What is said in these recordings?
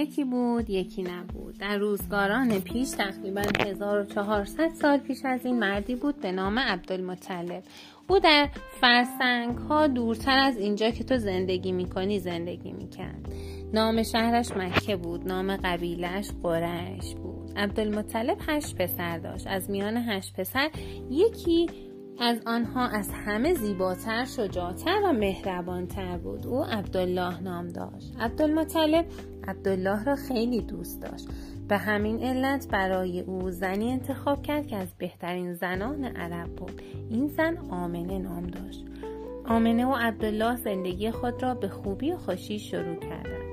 یکی بود یکی نبود. در روزگاران پیش تقریبا 1400 سال پیش از این مردی بود به نام عبدالمطلب. او در فرسنگ ها دورتر از اینجا که تو زندگی می‌کنی زندگی می‌کرد. نام شهرش مکه بود نام قبیلش قرش بود. عبدالمطلب هشت پسر داشت. از میان هشت پسر یکی از آنها از همه زیباتر، شجاعتر و مهربانتر بود. او عبدالله نام داشت. عبدالمطلب عبدالله را خیلی دوست داشت. به همین علت برای او زنی انتخاب کرد که از بهترین زنان عرب بود. این زن آمنه نام داشت. آمنه و عبدالله زندگی خود را به خوبی و خوشی شروع کردند.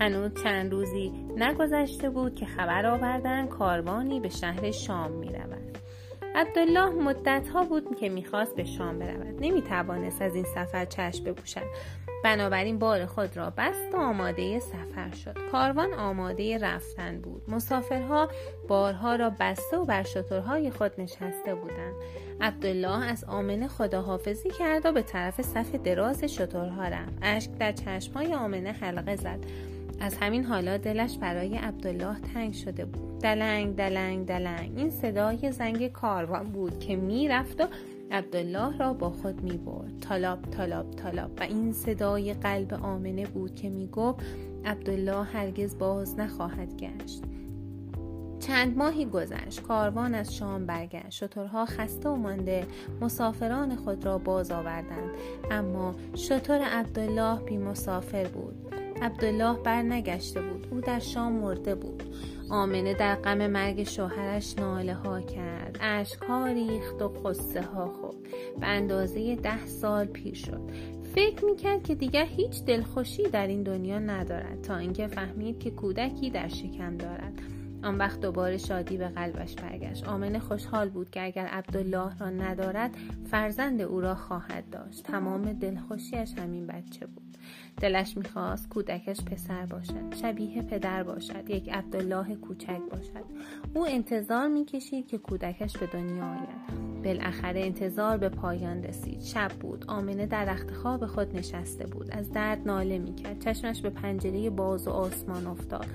هنوز چند روزی نگذشته بود که خبر آوردن کاروانی به شهر شام می رود. عبدالله مدت ها بود که می‌خواست به شام برود نمی‌توانست از این سفر چشم بپوشد بنابراین بار خود را بست و آماده سفر شد. کاروان آماده رفتن بود. مسافرها بارها را بسته و بر شترهای خود نشسته بودند. عبدالله از آمنه خداحافظی کرد و به طرف صف دراز شترها رفت. اشک در چشمهای آمنه حلقه زد. از همین حالا دلش برای عبدالله تنگ شده بود. دلنگ دلنگ دلنگ. این صدای زنگ کاروان بود که می‌رفت و عبدالله را با خود می برد تالاب تالاب تالاب و این صدای قلب آمنه بود که می گفت عبدالله هرگز باز نخواهد گشت. چند ماهی گذشت. کاروان از شام برگشت. شترها خسته و مانده مسافران خود را باز آوردند. اما شتر عبدالله بی مسافر بود. عبدالله بر نگشته بود. او در شام مرده بود. آمنه در غم مرگ شوهرش ناله ها کرد. اشک ها ریخت و قصه ها خورد. به اندازه ده سال پیر شد. فکر می‌کرد که دیگر هیچ دلخوشی در این دنیا ندارد تا اینکه فهمید که کودکی در شکم دارد. آن وقت دوباره شادی به قلبش برگشت. آمنه خوشحال بود که اگر عبدالله را ندارد فرزند او را خواهد داشت. تمام دلخوشیش همین بچه بود. دلش می‌خواست کودکش پسر باشد شبیه پدر باشد یک عبدالله کوچک باشد. او انتظار می‌کشید که کودکش به دنیا آید. بالاخره انتظار به پایان رسید. شب بود. آمنه در رخت خواب خود نشسته بود. از درد ناله می‌کرد. چشمش به پنجره باز و آسمان افتاد.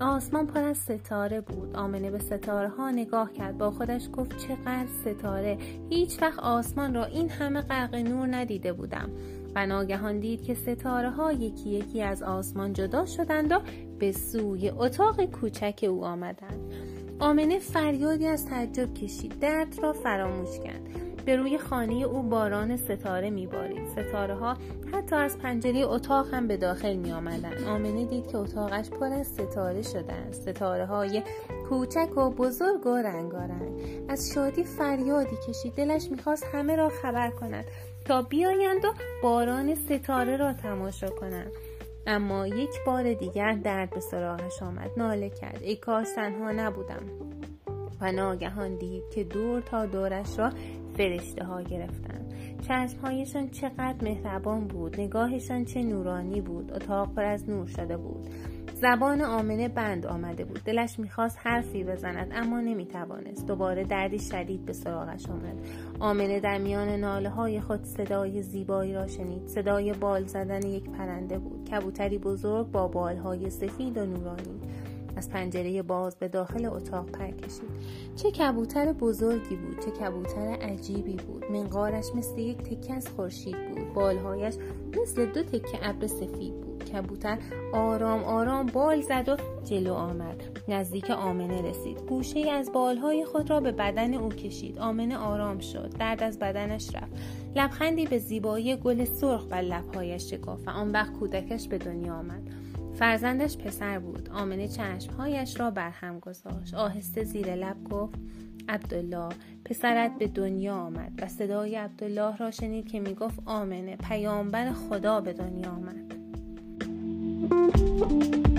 آسمان پر از ستاره بود. آمنه به ستاره ها نگاه کرد. با خودش گفت چقدر ستاره؟ هیچ وقت آسمان را این همه غرق نور ندیده بودم. و ناگهان دید که ستاره ها یکی یکی از آسمان جدا شدند و به سوی اتاق کوچک او آمدند. آمنه فریادی از تعجب کشید. درد را فراموش کرد. به روی خانه او باران ستاره میبارید. ستاره ها حتی از پنجره اتاق هم به داخل می آمدن. آمنه دید که اتاقش پر از ستاره شده است ستاره های کوچک و بزرگ و رنگارنگ. از شادی فریادی کشید. دلش می‌خواست همه را خبر کند. تا بیایند و باران ستاره را تماشا کنند. اما یک بار دیگر درد به سراغش آمد. ناله کرد. ای کاش تنها نبودم. و ناگهان دید که دور تا دورش را فرشته ها گرفتند. چشمهایشان چقدر مهربان بود. نگاهشان چه نورانی بود. اتاق پر از نور شده بود. زبان آمنه بند آمده بود. دلش می‌خواست حرفی بزند اما نمی‌توانست. دوباره دردی شدید به سراغش آمد. آمنه در میان ناله های خود صدای زیبایی را شنید. صدای بال زدن یک پرنده بود. کبوتری بزرگ با بالهای سفید و نورانی. از پنجره باز به داخل اتاق پر کشید. چه کبوتر بزرگی بود چه کبوتر عجیبی بود. منقارش مثل یک تکه از خورشید بود. بالهایش مثل دو تکه ابر سفید بود. کبوتر آرام آرام بال زد و جلو آمد. نزدیک آمنه رسید. گوشه از بالهای خود را به بدن او کشید. آمنه آرام شد. درد از بدنش رفت. لبخندی به زیبایی گل سرخ بر لبهایش شکافت و آن وقت کودکش به دنیا آمد. فرزندش پسر بود. آمنه چشمهایش را بر هم گذاشت. آهسته زیر لب گفت عبدالله. پسرت به دنیا آمد و صدای عبدالله را شنید که می‌گفت آمنه پیامبر خدا به دنیا آمد. thank you